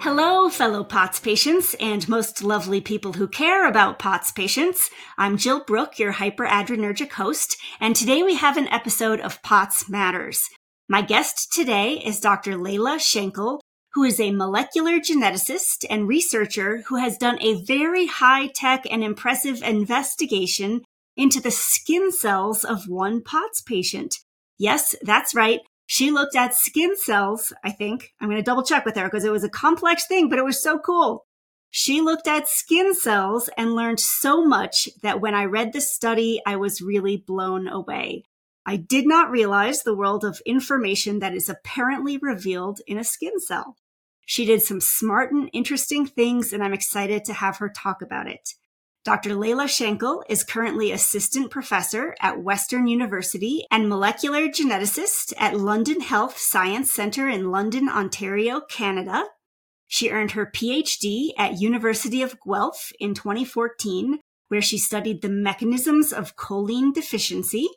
Hello, fellow POTS patients and most lovely people who care about POTS patients. I'm Jill Brook, your hyperadrenergic host, and today we have an episode of POTS Matters. My guest today is Dr. Laila Schenkel, who is a molecular geneticist and researcher who has done a very high tech and impressive investigation into the skin cells of one POTS patient. Yes, that's right. She looked at skin cells, I think. I'm going to double check with her because it was a complex thing, but it was so cool. She looked at skin cells and learned so much that when I read the study, I was really blown away. I did not realize the world of information that is apparently revealed in a skin cell. She did some smart and interesting things, and I'm excited to have her talk about it. Dr. Laila Schenkel is currently assistant professor at Western University and molecular geneticist at London Health Science Centre in London, Ontario, Canada. She earned her PhD at University of Guelph in 2014, where she studied the mechanisms of choline deficiency.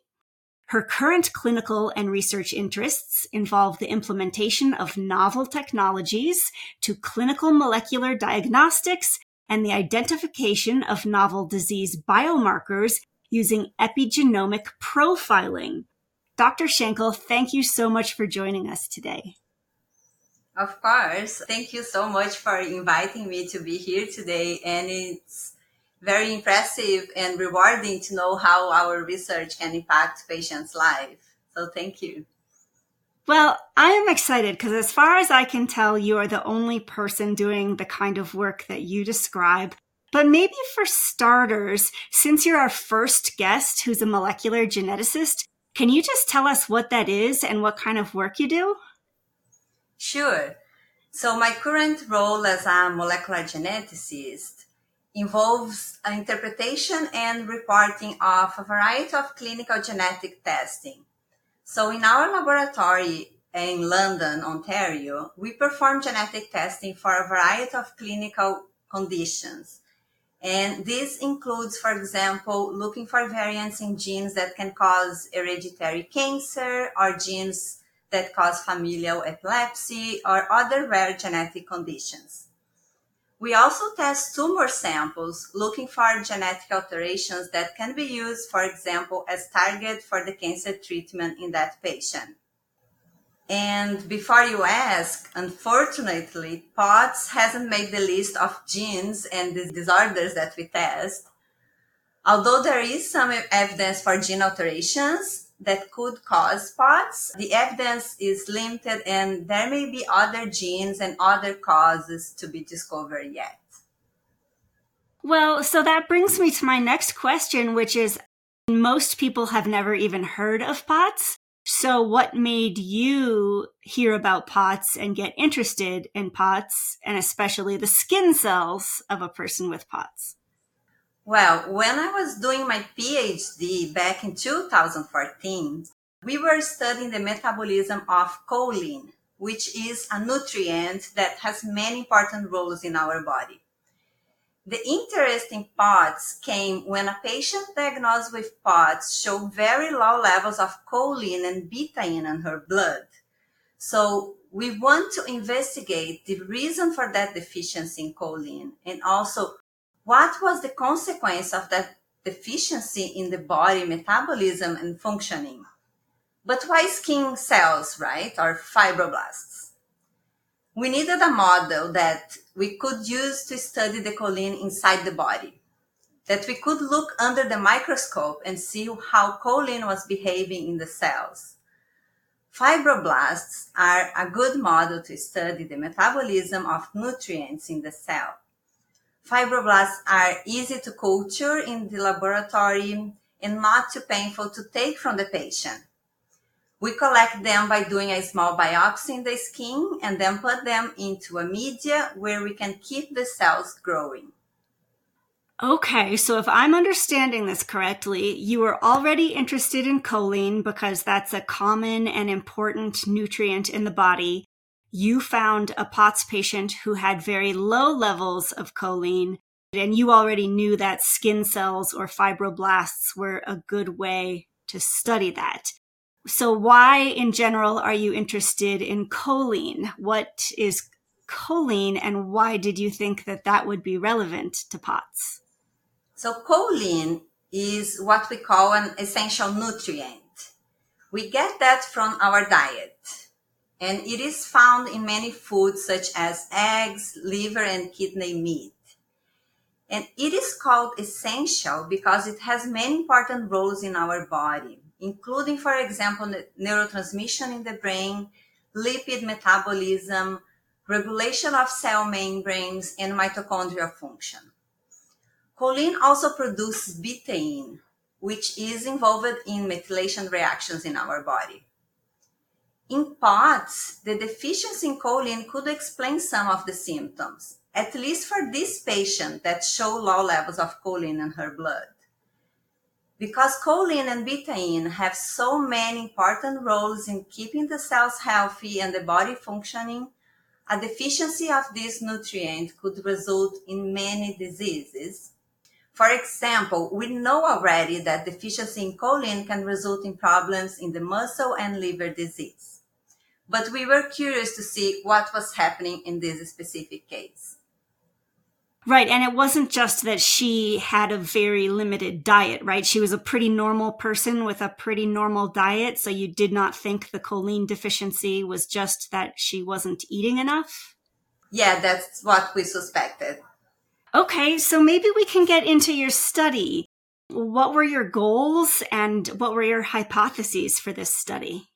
Her current clinical and research interests involve the implementation of novel technologies to clinical molecular diagnostics and the identification of novel disease biomarkers using epigenomic profiling. Dr. Schenkel, thank you so much for joining us today. Of course. Thank you so much for inviting me to be here today. And it's very impressive and rewarding to know how our research can impact patients' lives. So thank you. Well, I am excited because, as far as I can tell, you are the only person doing the kind of work that you describe. But maybe for starters, since you're our first guest who's a molecular geneticist, can you just tell us what that is and what kind of work you do? Sure. So, my current role as a molecular geneticist involves interpretation and reporting of a variety of clinical genetic testing so in our laboratory in London, Ontario, we perform genetic testing for a variety of clinical conditions. And this includes, for example, looking for variants in genes that can cause hereditary cancer or genes that cause familial epilepsy or other rare genetic conditions. We also test tumor samples looking for genetic alterations that can be used, for example, as target for the cancer treatment in that patient. And before you ask, unfortunately, POTS hasn't made the list of genes and disorders that we test. Although there is some evidence for gene alterations, that could cause POTS. The evidence is limited and there may be other genes and other causes to be discovered yet. Well, so that brings me to my next question, which is most people have never even heard of POTS. So, what made you hear about POTS and get interested in POTS and especially the skin cells of a person with POTS? Well, when I was doing my PhD back in 2014, we were studying the metabolism of choline, which is a nutrient that has many important roles in our body. The interesting parts came when a patient diagnosed with POTS showed very low levels of choline and betaine in her blood. So we want to investigate the reason for that deficiency in choline and also what was the consequence of that deficiency in the body metabolism and functioning? But why skin cells, right? Or fibroblasts? We needed a model that we could use to study the choline inside the body, that we could look under the microscope and see how choline was behaving in the cells. Fibroblasts are a good model to study the metabolism of nutrients in the cell. Fibroblasts are easy to culture in the laboratory and not too painful to take from the patient. We collect them by doing a small biopsy in the skin and then put them into a media where we can keep the cells growing. Okay, so if I'm understanding this correctly, you were already interested in choline because that's a common and important nutrient in the body. You found a POTS patient who had very low levels of choline, and you already knew that skin cells or fibroblasts were a good way to study that. So, why in general are you interested in choline? What is choline, and why did you think that that would be relevant to POTS? So choline is what we call an essential nutrient. We get that from our diet and it is found in many foods such as eggs, liver and kidney meat. And it is called essential because it has many important roles in our body, including, for example, neurotransmission in the brain, lipid metabolism, regulation of cell membranes, and mitochondrial function. Choline also produces betaine, which is involved in methylation reactions in our body. In POTS, the deficiency in choline could explain some of the symptoms, at least for this patient that show low levels of choline in her blood. Because choline and betaine have so many important roles in keeping the cells healthy and the body functioning, a deficiency of this nutrient could result in many diseases, for example, we know already that deficiency in choline can result in problems in the muscle and liver disease. But we were curious to see what was happening in this specific case. Right. And it wasn't just that she had a very limited diet, right? She was a pretty normal person with a pretty normal diet. So you did not think the choline deficiency was just that she wasn't eating enough? Yeah, that's what we suspected. Okay, so maybe we can get into your study. What were your goals and what were your hypotheses for this study?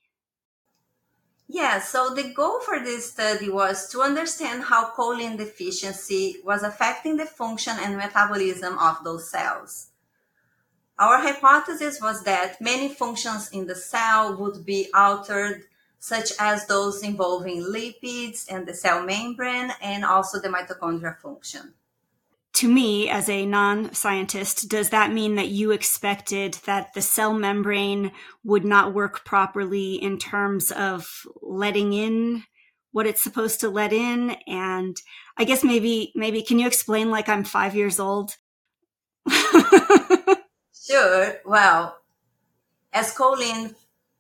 Yeah, so the goal for this study was to understand how choline deficiency was affecting the function and metabolism of those cells. Our hypothesis was that many functions in the cell would be altered, such as those involving lipids and the cell membrane and also the mitochondrial function to me as a non-scientist does that mean that you expected that the cell membrane would not work properly in terms of letting in what it's supposed to let in? And i guess maybe maybe can you explain like i'm 5 years old? Sure. Well as choline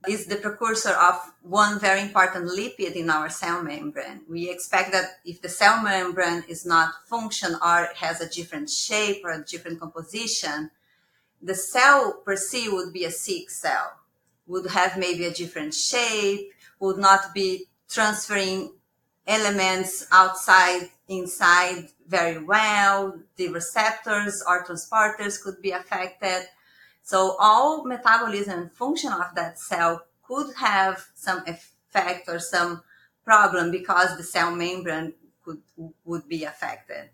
is the precursor of one very important lipid in our cell membrane. We expect that if the cell membrane is not function or has a different shape or a different composition, the cell per se would be a sick cell, would have maybe a different shape, would not be transferring elements outside, inside very well. The receptors or transporters could be affected. So all metabolism and function of that cell could have some effect or some problem because the cell membrane could would be affected.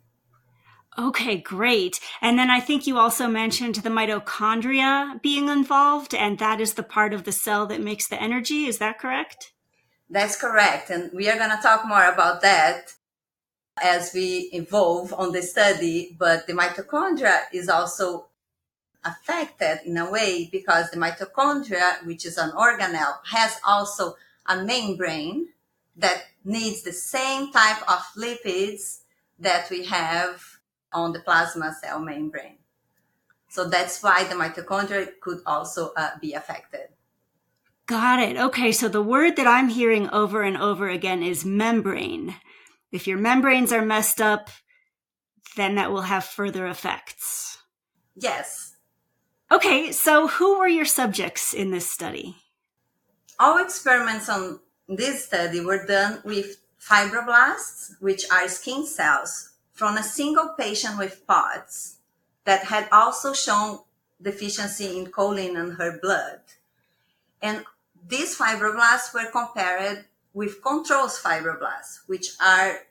Okay, great. And then I think you also mentioned the mitochondria being involved, and that is the part of the cell that makes the energy. Is that correct? That's correct. And we are going to talk more about that as we evolve on the study. But the mitochondria is also affected in a way because the mitochondria, which is an organelle, has also a membrane that needs the same type of lipids that we have on the plasma cell membrane. So that's why the mitochondria could also uh, be affected. Got it. Okay, so the word that I'm hearing over and over again is membrane. If your membranes are messed up, then that will have further effects. Yes, Okay, so who were your subjects in this study? All experiments on this study were done with fibroblasts, which are skin cells, from a single patient with POTS that had also shown deficiency in choline in her blood. And these fibroblasts were compared with controls fibroblasts, which are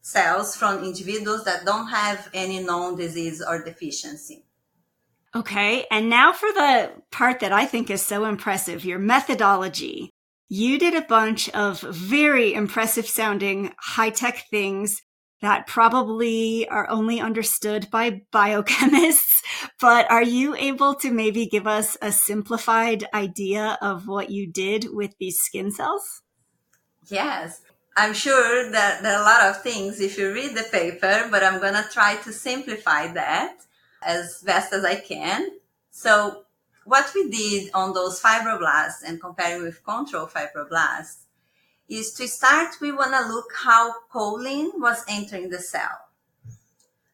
cells from individuals that don't have any known disease or deficiency. Okay. And now for the part that I think is so impressive your methodology. you did a bunch of very impressive sounding high tech things that probably are only understood by biochemists. But are you able to maybe give us a simplified idea of what you did with these skin cells? Yes. I'm sure that there are a lot of things if you read the paper, but I'm going to try to simplify that as best as I can. So, what we did on those fibroblasts and comparing with control fibroblasts is to start, we want to look how choline was entering the cell.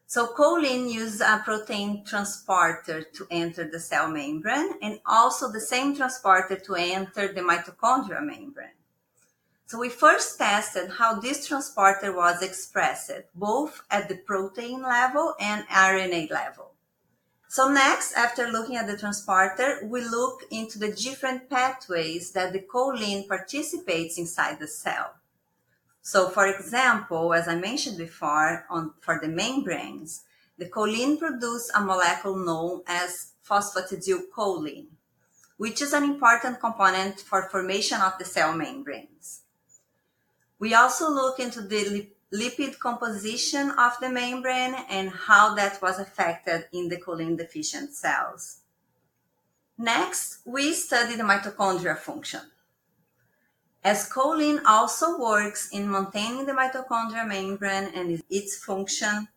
So choline uses a protein transporter to enter the cell membrane and also the same transporter to enter the mitochondrial membrane. So we first tested how this transporter was expressed, both at the protein level and RNA level. So next, after looking at the transporter, we look into the different pathways that the choline participates inside the cell. So for example, as I mentioned before, on, for the membranes, the choline produces a molecule known as phosphatidylcholine, which is an important component for formation of the cell membranes. We also look into the lipid composition of the membrane and how that was affected in the choline deficient cells. Next, we study the mitochondria function. As choline also works in maintaining the mitochondrial membrane and its function.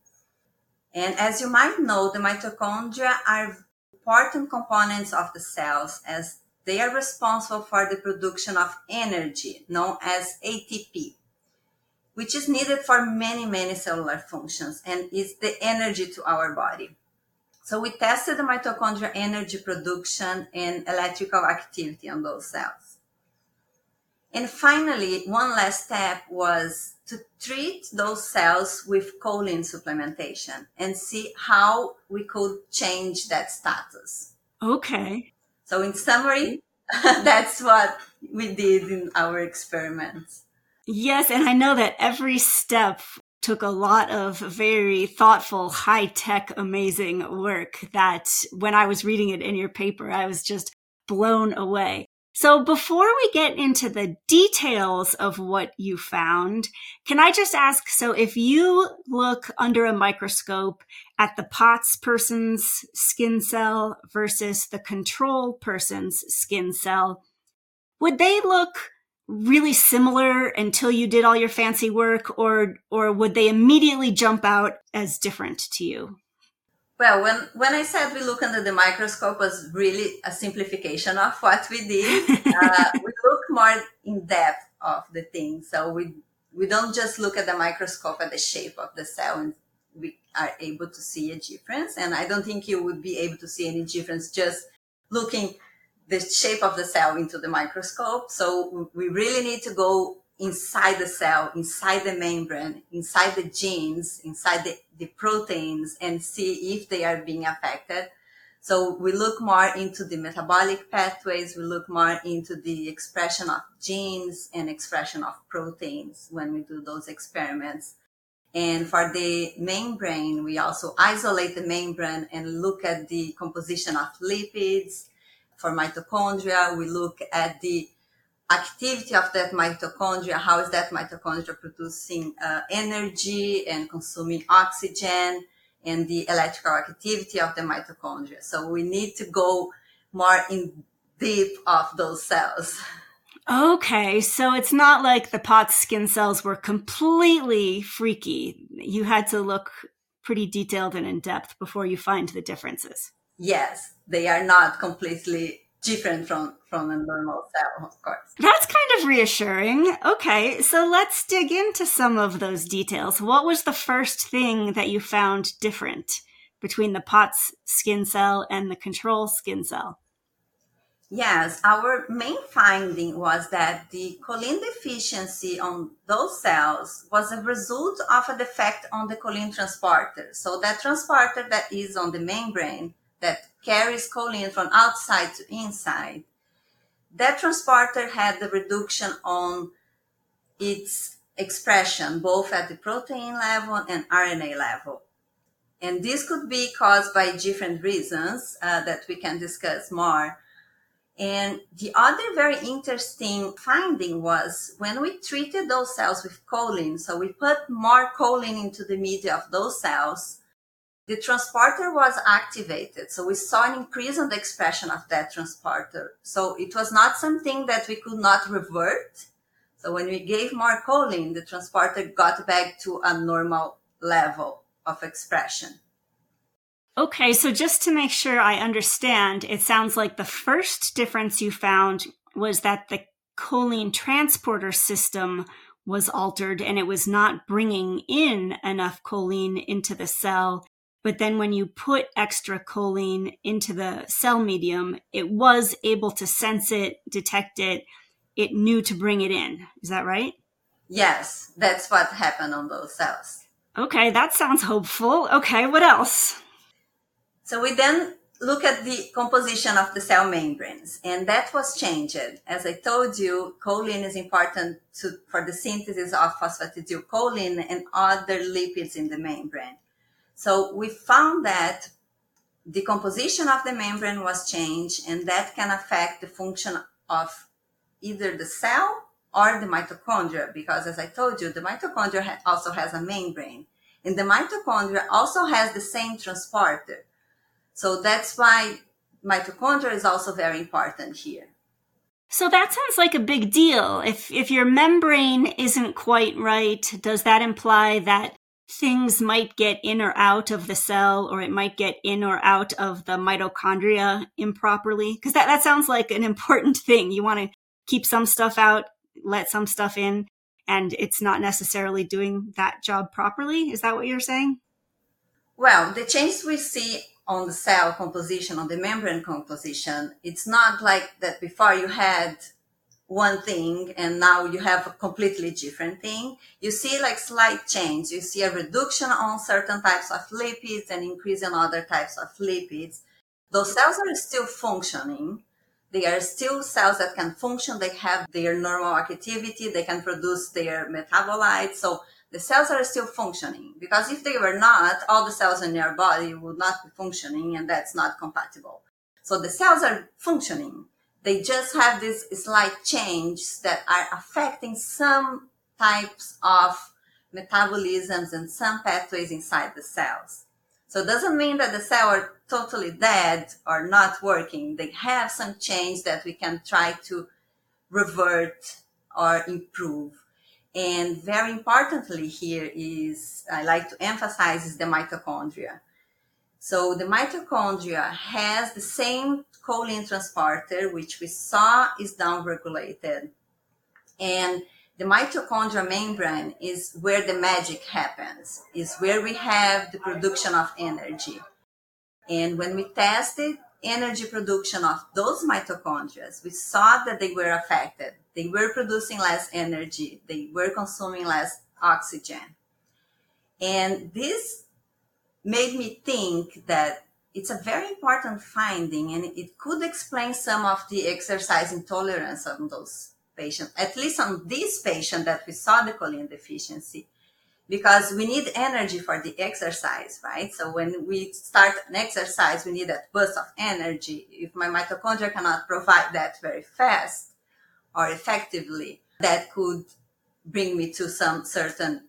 And as you might know, the mitochondria are important components of the cells as they are responsible for the production of energy known as ATP, which is needed for many, many cellular functions and is the energy to our body. So we tested the mitochondrial energy production and electrical activity on those cells. And finally, one last step was to treat those cells with choline supplementation and see how we could change that status. Okay. So in summary, that's what we did in our experiments. Yes, and I know that every step took a lot of very thoughtful, high tech, amazing work that when I was reading it in your paper, I was just blown away. So before we get into the details of what you found, can I just ask, so if you look under a microscope at the POTS person's skin cell versus the control person's skin cell, would they look really similar until you did all your fancy work or or would they immediately jump out as different to you? Well when when i said we look under the microscope was really a simplification of what we did. Uh, we look more in depth of the thing. So we we don't just look at the microscope at the shape of the cell and we are able to see a difference. And i don't think you would be able to see any difference just looking the shape of the cell into the microscope. So we really need to go inside the cell, inside the membrane, inside the genes, inside the, the proteins and see if they are being affected. So we look more into the metabolic pathways. We look more into the expression of genes and expression of proteins when we do those experiments. And for the membrane, we also isolate the membrane and look at the composition of lipids, for mitochondria. We look at the activity of that mitochondria. How is that mitochondria producing uh, energy and consuming oxygen and the electrical activity of the mitochondria. So we need to go more in deep of those cells. Okay, so it's not like the pot skin cells were completely freaky. You had to look pretty detailed and in depth before you find the differences yes, they are not completely different from from a normal cell, of course. That's kind of reassuring. Okay, so let's dig into some of those details. What was the first thing that you found different between the POTS skin cell and the control skin cell? Yes, our main finding was that the choline deficiency on those cells was a result of a defect on the choline transporter. So that transporter that is on the membrane that carries choline from outside to inside, that transporter had the reduction on its expression, both at the protein level and RNA level. And this could be caused by different reasons uh, that we can discuss more. And the other very interesting finding was when we treated those cells with choline, so we put more choline into the media of those cells, the transporter was activated. So we saw an increase in the expression of that transporter. So it was not something that we could not revert. So when we gave more choline, the transporter got back to a normal level of expression. Okay, so just to make sure I understand, it sounds like the first difference you found was that the choline transporter system was altered and it was not bringing in enough choline into the cell. But then when you put extra choline into the cell medium, it was able to sense it, detect it. It knew to bring it in. Is that right? Yes, that's what happened on those cells. Okay, that sounds hopeful. Okay, what else? So we then look at the composition of the cell membranes, and that was changed. As I told you, choline is important to, for the synthesis of phosphatidylcholine and other lipids in the membrane. So we found that the composition of the membrane was changed, and that can affect the function of either the cell or the mitochondria, because as I told you, the mitochondria also has a membrane, and the mitochondria also has the same transporter. So that's why mitochondria is also very important here. So that sounds like a big deal. If if your membrane isn't quite right, does that imply that things might get in or out of the cell or it might get in or out of the mitochondria improperly? Because that, that sounds like an important thing. You want to keep some stuff out, let some stuff in, and it's not necessarily doing that job properly. Is that what you're saying? Well, the change we see on the cell composition, on the membrane composition, it's not like that before you had one thing and now you have a completely different thing. You see like slight change. You see a reduction on certain types of lipids and increase in other types of lipids. Those cells are still functioning. They are still cells that can function. They have their normal activity. They can produce their metabolites. So the cells are still functioning because if they were not, all the cells in your body would not be functioning and that's not compatible. So the cells are functioning. They just have these slight changes that are affecting some types of metabolisms and some pathways inside the cells. So it doesn't mean that the cell are totally dead or not working. They have some change that we can try to revert or improve. And very importantly here is, I like to emphasize is the mitochondria. So the mitochondria has the same choline transporter, which we saw is downregulated. And the mitochondria membrane is where the magic happens, is where we have the production of energy. And when we tested energy production of those mitochondria, we saw that they were affected. They were producing less energy. They were consuming less oxygen. And this made me think that it's a very important finding and it could explain some of the exercise intolerance of those patients, at least on this patient that we saw the choline deficiency because we need energy for the exercise, right? So when we start an exercise, we need that burst of energy. If my mitochondria cannot provide that very fast or effectively, that could bring me to some certain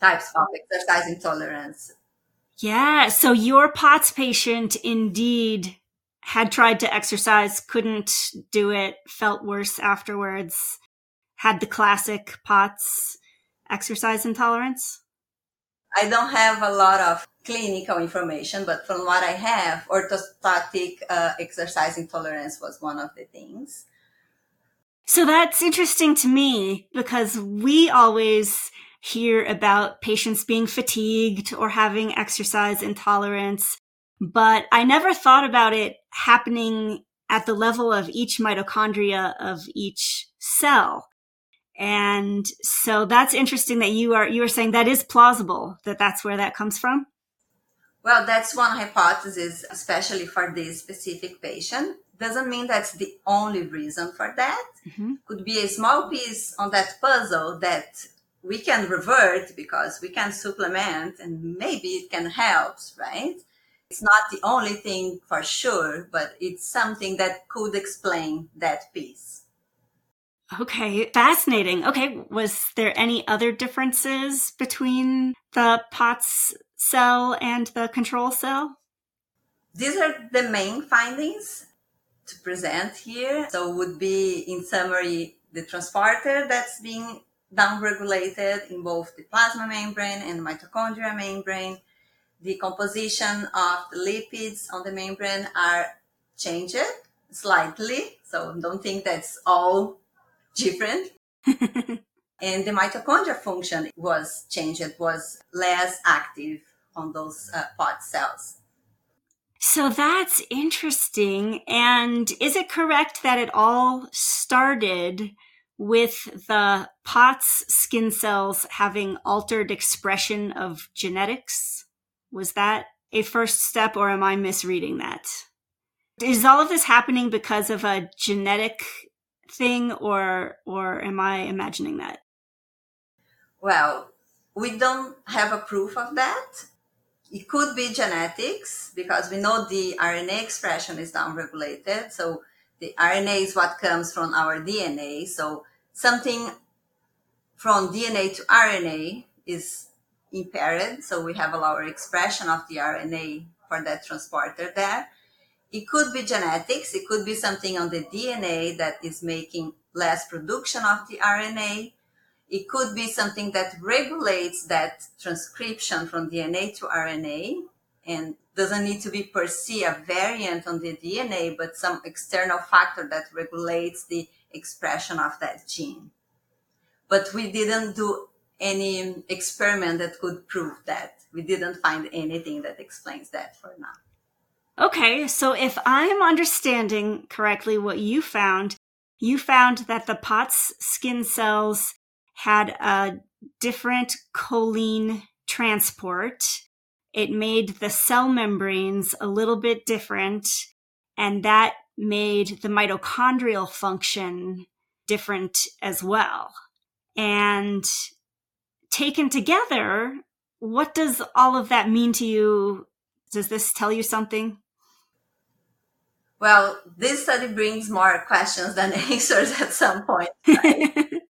types of exercise intolerance. Yeah. So your POTS patient indeed had tried to exercise, couldn't do it, felt worse afterwards, had the classic POTS exercise intolerance? I don't have a lot of clinical information, but from what I have, orthostatic uh, exercise intolerance was one of the things. So that's interesting to me because we always hear about patients being fatigued or having exercise intolerance, but I never thought about it happening at the level of each mitochondria of each cell. And so that's interesting that you are you are saying that is plausible that that's where that comes from. Well, that's one hypothesis, especially for this specific patient. Doesn't mean that's the only reason for that. Mm-hmm. Could be a small piece on that puzzle that we can revert because we can supplement and maybe it can help, right? It's not the only thing for sure, but it's something that could explain that piece. Okay, fascinating. Okay, was there any other differences between the POTS cell and the control cell? These are the main findings to present here. So would be in summary the transporter that's being downregulated in both the plasma membrane and mitochondria membrane. The composition of the lipids on the membrane are changed slightly. So don't think that's all different. and the mitochondria function was changed, it was less active on those uh, POT cells. So that's interesting. And is it correct that it all started with the POTS skin cells having altered expression of genetics? Was that a first step, or am I misreading that? Is all of this happening because of a genetic thing, or or am I imagining that? Well, we don't have a proof of that. It could be genetics because we know the RNA expression is downregulated. So the RNA is what comes from our DNA. So something from DNA to RNA is impaired. So we have a lower expression of the RNA for that transporter there. It could be genetics. It could be something on the DNA that is making less production of the RNA. It could be something that regulates that transcription from DNA to RNA and doesn't need to be per se a variant on the DNA, but some external factor that regulates the expression of that gene. But we didn't do any experiment that could prove that. We didn't find anything that explains that for now. Okay, so if I'm understanding correctly what you found, you found that the POTS skin cells had a different choline transport. It made the cell membranes a little bit different, and that made the mitochondrial function different as well. And taken together, what does all of that mean to you? Does this tell you something? Well, this study brings more questions than answers at some point. Right?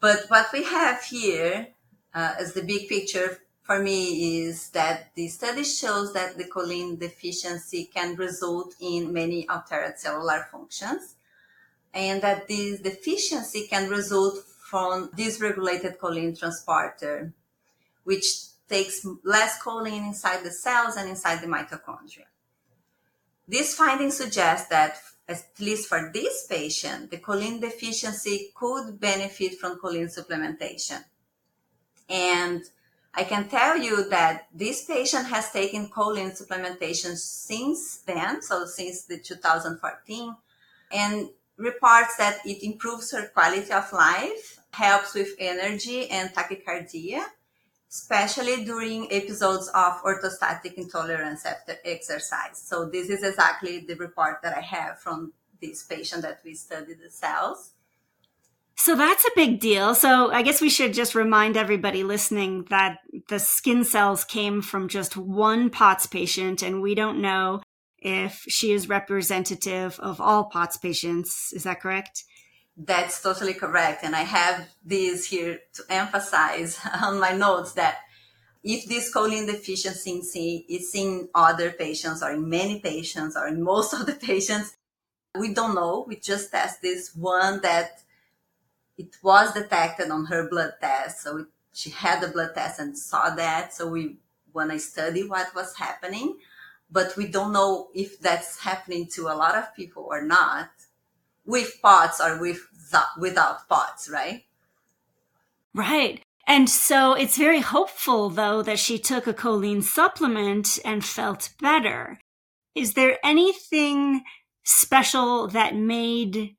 But what we have here uh, as the big picture for me is that the study shows that the choline deficiency can result in many altered cellular functions and that this deficiency can result from dysregulated choline transporter, which takes less choline inside the cells and inside the mitochondria. This finding suggests that at least for this patient, the choline deficiency could benefit from choline supplementation. And I can tell you that this patient has taken choline supplementation since then, so since the 2014, and reports that it improves her quality of life, helps with energy and tachycardia, especially during episodes of orthostatic intolerance after exercise. So this is exactly the report that I have from this patient that we studied the cells. So that's a big deal. So I guess we should just remind everybody listening that the skin cells came from just one POTS patient, and we don't know if she is representative of all POTS patients. Is that correct? That's totally correct. And I have this here to emphasize on my notes that if this choline deficiency is in other patients or in many patients or in most of the patients, we don't know. We just test this one that it was detected on her blood test. So it, she had the blood test and saw that. So we want to study what was happening, but we don't know if that's happening to a lot of people or not with POTS or with without POTS, right? Right. And so it's very hopeful, though, that she took a choline supplement and felt better. Is there anything special that made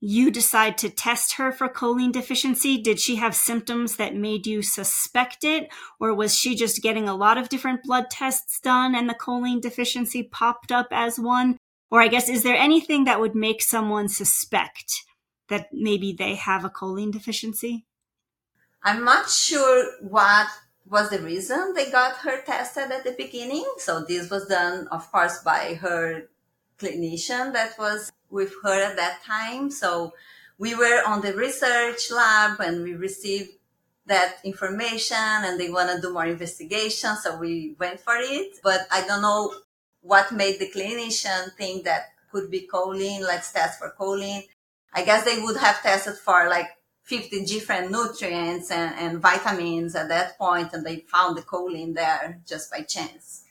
you decide to test her for choline deficiency? Did she have symptoms that made you suspect it? Or was she just getting a lot of different blood tests done and the choline deficiency popped up as one? Or I guess, is there anything that would make someone suspect that maybe they have a choline deficiency? I'm not sure what was the reason they got her tested at the beginning. So this was done, of course, by her clinician that was with her at that time. So we were on the research lab and we received that information and they want to do more investigation. So we went for it. But I don't know what made the clinician think that could be choline. Let's test for choline. I guess they would have tested for like 50 different nutrients and, and vitamins at that point, and they found the choline there just by chance.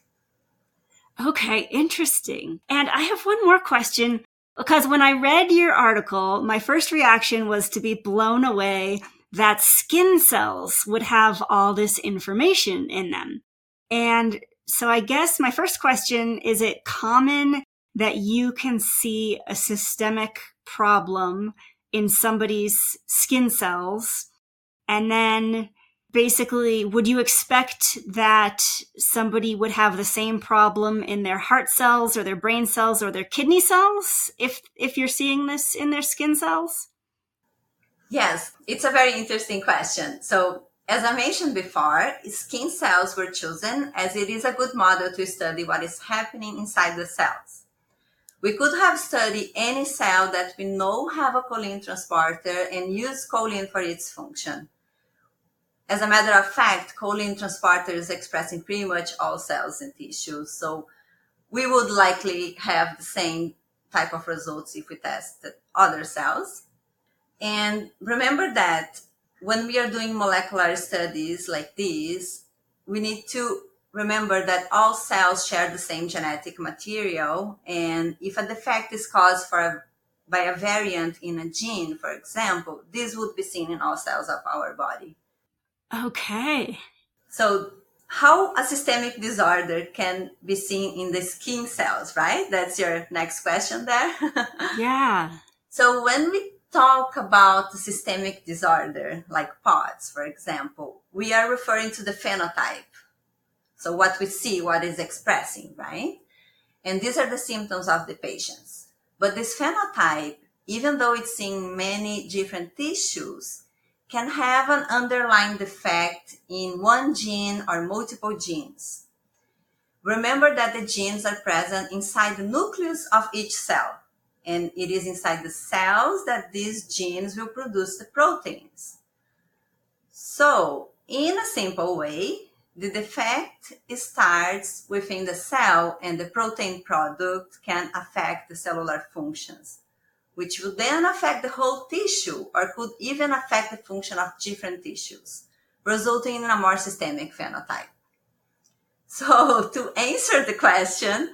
Okay, interesting. And I have one more question because when I read your article, my first reaction was to be blown away that skin cells would have all this information in them. And so I guess my first question is it common that you can see a systemic problem in somebody's skin cells? And then basically, would you expect that somebody would have the same problem in their heart cells or their brain cells or their kidney cells if if you're seeing this in their skin cells? Yes, it's a very interesting question. So, as I mentioned before, skin cells were chosen as it is a good model to study what is happening inside the cells. We could have studied any cell that we know have a choline transporter and use choline for its function. As a matter of fact, choline transporter is expressed in pretty much all cells and tissues. So we would likely have the same type of results if we tested other cells. And remember that when we are doing molecular studies like this, we need to remember that all cells share the same genetic material. And if a defect is caused for by a variant in a gene, for example, this would be seen in all cells of our body. Okay. So how a systemic disorder can be seen in the skin cells, right? That's your next question there. yeah. So when we talk about systemic disorder, like POTS, for example, we are referring to the phenotype so what we see, what is expressing, right? And these are the symptoms of the patients. But this phenotype, even though it's in many different tissues, can have an underlying defect in one gene or multiple genes. Remember that the genes are present inside the nucleus of each cell, and it is inside the cells that these genes will produce the proteins. So, in a simple way, the defect starts within the cell and the protein product can affect the cellular functions, which will then affect the whole tissue or could even affect the function of different tissues, resulting in a more systemic phenotype. So to answer the question,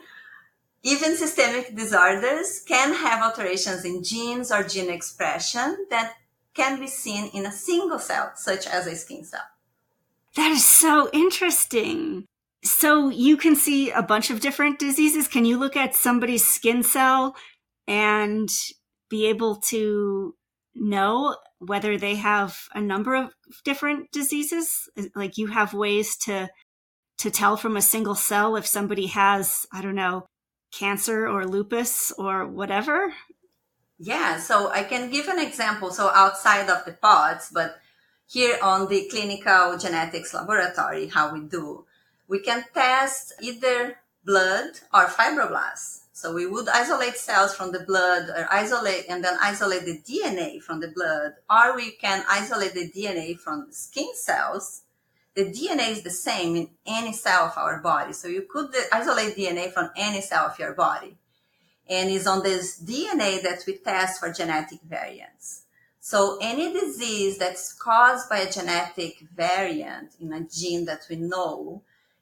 even systemic disorders can have alterations in genes or gene expression that can be seen in a single cell, such as a skin cell. That is so interesting. So you can see a bunch of different diseases. Can you look at somebody's skin cell and be able to know whether they have a number of different diseases? Like you have ways to to tell from a single cell if somebody has, I don't know, cancer or lupus or whatever? Yeah, so I can give an example. So outside of the POTS, but here on the clinical genetics laboratory, how we do, we can test either blood or fibroblasts. So we would isolate cells from the blood or isolate and then isolate the DNA from the blood, or we can isolate the DNA from skin cells. The DNA is the same in any cell of our body. So you could isolate DNA from any cell of your body. And it's on this DNA that we test for genetic variants. So any disease that's caused by a genetic variant in a gene that we know,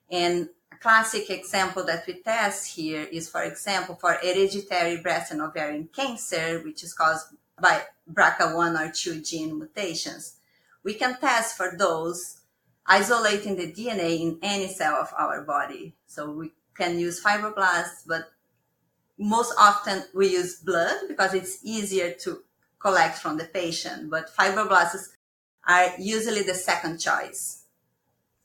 and classic example that we test here is, for example, for hereditary breast and ovarian cancer, which is caused by BRCA1 or 2 gene mutations. We can test for those isolating the DNA in any cell of our body. So we can use fibroblasts, but most often we use blood because it's easier to collect from the patient, but fibroblasts are usually the second choice.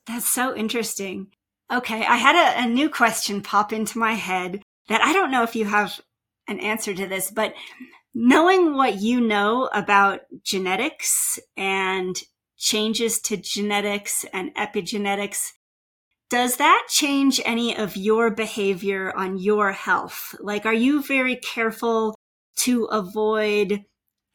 That's so interesting. Okay, I had a, a, new question pop into my head that I don't know if you have an answer to this, but knowing what you know about genetics and changes to genetics and epigenetics, does that change any of your behavior on your health? Like, are you very careful to avoid,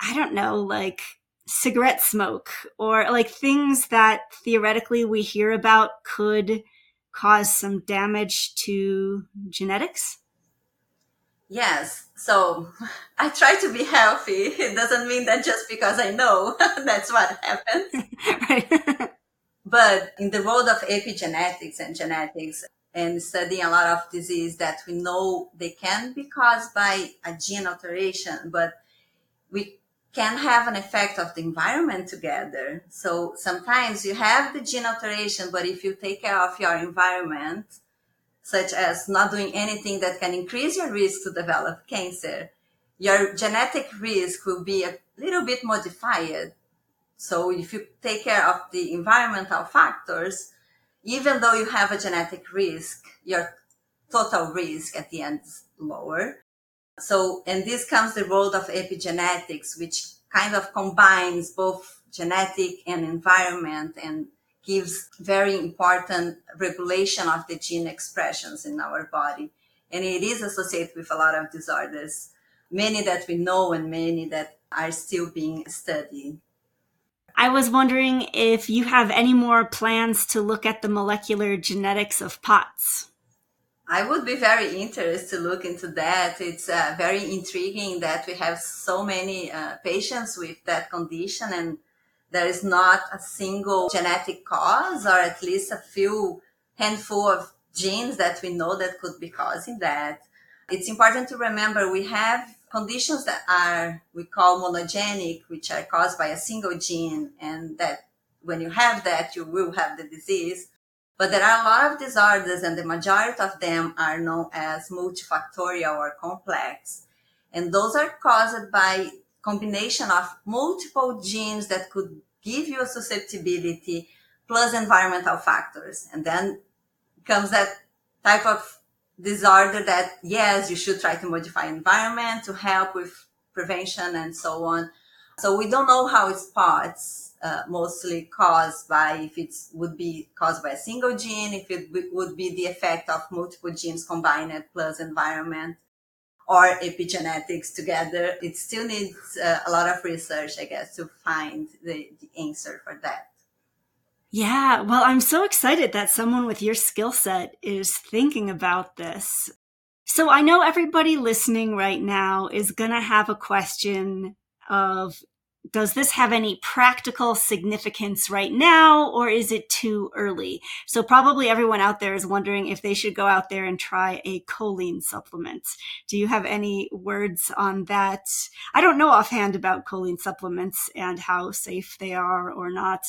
I don't know, like cigarette smoke or like things that theoretically we hear about could cause some damage to genetics? Yes. So I try to be healthy. It doesn't mean that just because I know that's what happens. right. but in the world of epigenetics and genetics and studying a lot of disease that we know they can be caused by a gene alteration, but we can have an effect of the environment together. So sometimes you have the gene alteration, but if you take care of your environment, such as not doing anything that can increase your risk to develop cancer, your genetic risk will be a little bit modified. So if you take care of the environmental factors, even though you have a genetic risk, your total risk at the end is lower. So, and this comes the role of epigenetics, which kind of combines both genetic and environment and gives very important regulation of the gene expressions in our body. And it is associated with a lot of disorders, many that we know and many that are still being studied. I was wondering if you have any more plans to look at the molecular genetics of POTS. I would be very interested to look into that. It's uh, very intriguing that we have so many uh, patients with that condition and there is not a single genetic cause or at least a few handful of genes that we know that could be causing that. It's important to remember we have conditions that are, we call monogenic, which are caused by a single gene and that when you have that, you will have the disease. But there are a lot of disorders and the majority of them are known as multifactorial or complex. And those are caused by combination of multiple genes that could give you a susceptibility plus environmental factors. And then comes that type of disorder that yes, you should try to modify environment to help with prevention and so on. So we don't know how is POTS uh, mostly caused by if it would be caused by a single gene, if it would be the effect of multiple genes combined plus environment or epigenetics together. It still needs uh, a lot of research, I guess, to find the, the answer for that. Yeah, well, I'm so excited that someone with your skill set is thinking about this. So I know everybody listening right now is going to have a question of does this have any practical significance right now or is it too early? So probably everyone out there is wondering if they should go out there and try a choline supplement. Do you have any words on that? I don't know offhand about choline supplements and how safe they are or not.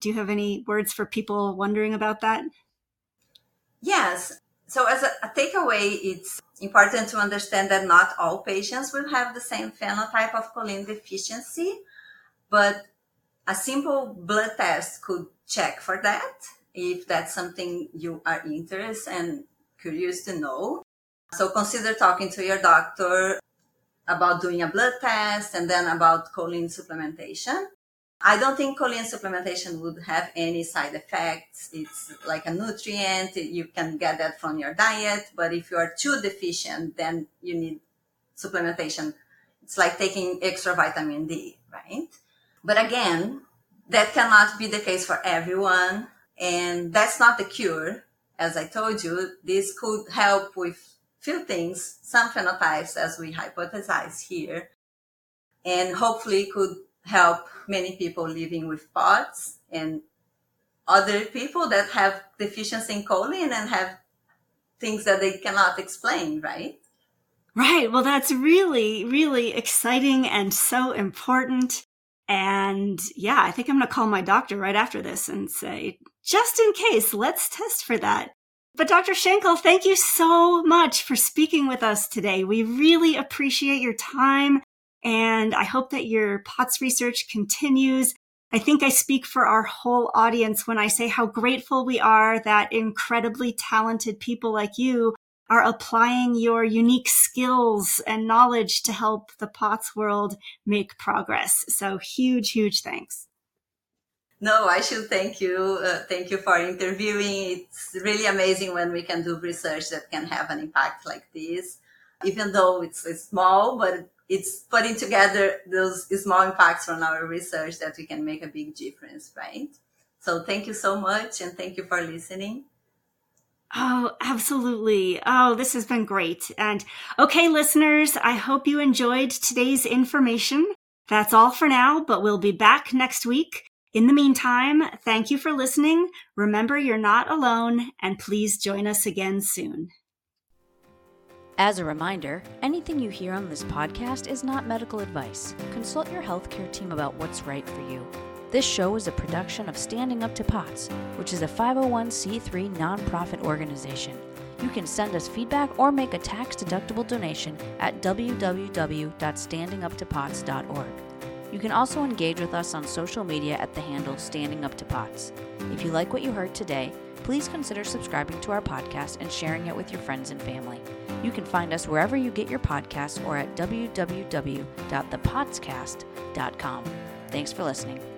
Do you have any words for people wondering about that? Yes. So as a, a takeaway, it's important to understand that not all patients will have the same phenotype of choline deficiency, but a simple blood test could check for that if that's something you are interested and curious to know. So consider talking to your doctor about doing a blood test and then about choline supplementation. I don't think choline supplementation would have any side effects. It's like a nutrient. You can get that from your diet. But if you are too deficient, then you need supplementation. It's like taking extra vitamin D, right? But again, that cannot be the case for everyone. And that's not the cure. As I told you, this could help with few things, some phenotypes as we hypothesize here, and hopefully could help many people living with POTS and other people that have deficiency in choline and have things that they cannot explain, right? Right. Well, that's really, really exciting and so important. And yeah, I think I'm going to call my doctor right after this and say, just in case, let's test for that. But Dr. Schenkel, thank you so much for speaking with us today. We really appreciate your time and I hope that your POTS research continues. I think I speak for our whole audience when I say how grateful we are that incredibly talented people like you are applying your unique skills and knowledge to help the POTS world make progress. So huge, huge thanks. No, I should thank you. Uh, thank you for interviewing. It's really amazing when we can do research that can have an impact like this, even though it's, it's small, but it's putting together those small impacts from our research that we can make a big difference, right? So thank you so much and thank you for listening. Oh, absolutely. Oh, this has been great. And okay, listeners, I hope you enjoyed today's information. That's all for now, but we'll be back next week. In the meantime, thank you for listening. Remember, you're not alone, and please join us again soon. As a reminder, anything you hear on this podcast is not medical advice. Consult your healthcare team about what's right for you. This show is a production of Standing Up to POTS, which is a 501c3 nonprofit organization. You can send us feedback or make a tax deductible donation at www.standinguptopots.org. You can also engage with us on social media at the handle Standing Up to POTS. If you like what you heard today, please consider subscribing to our podcast and sharing it with your friends and family. You can find us wherever you get your podcasts or at www.thepotscast.com. Thanks for listening.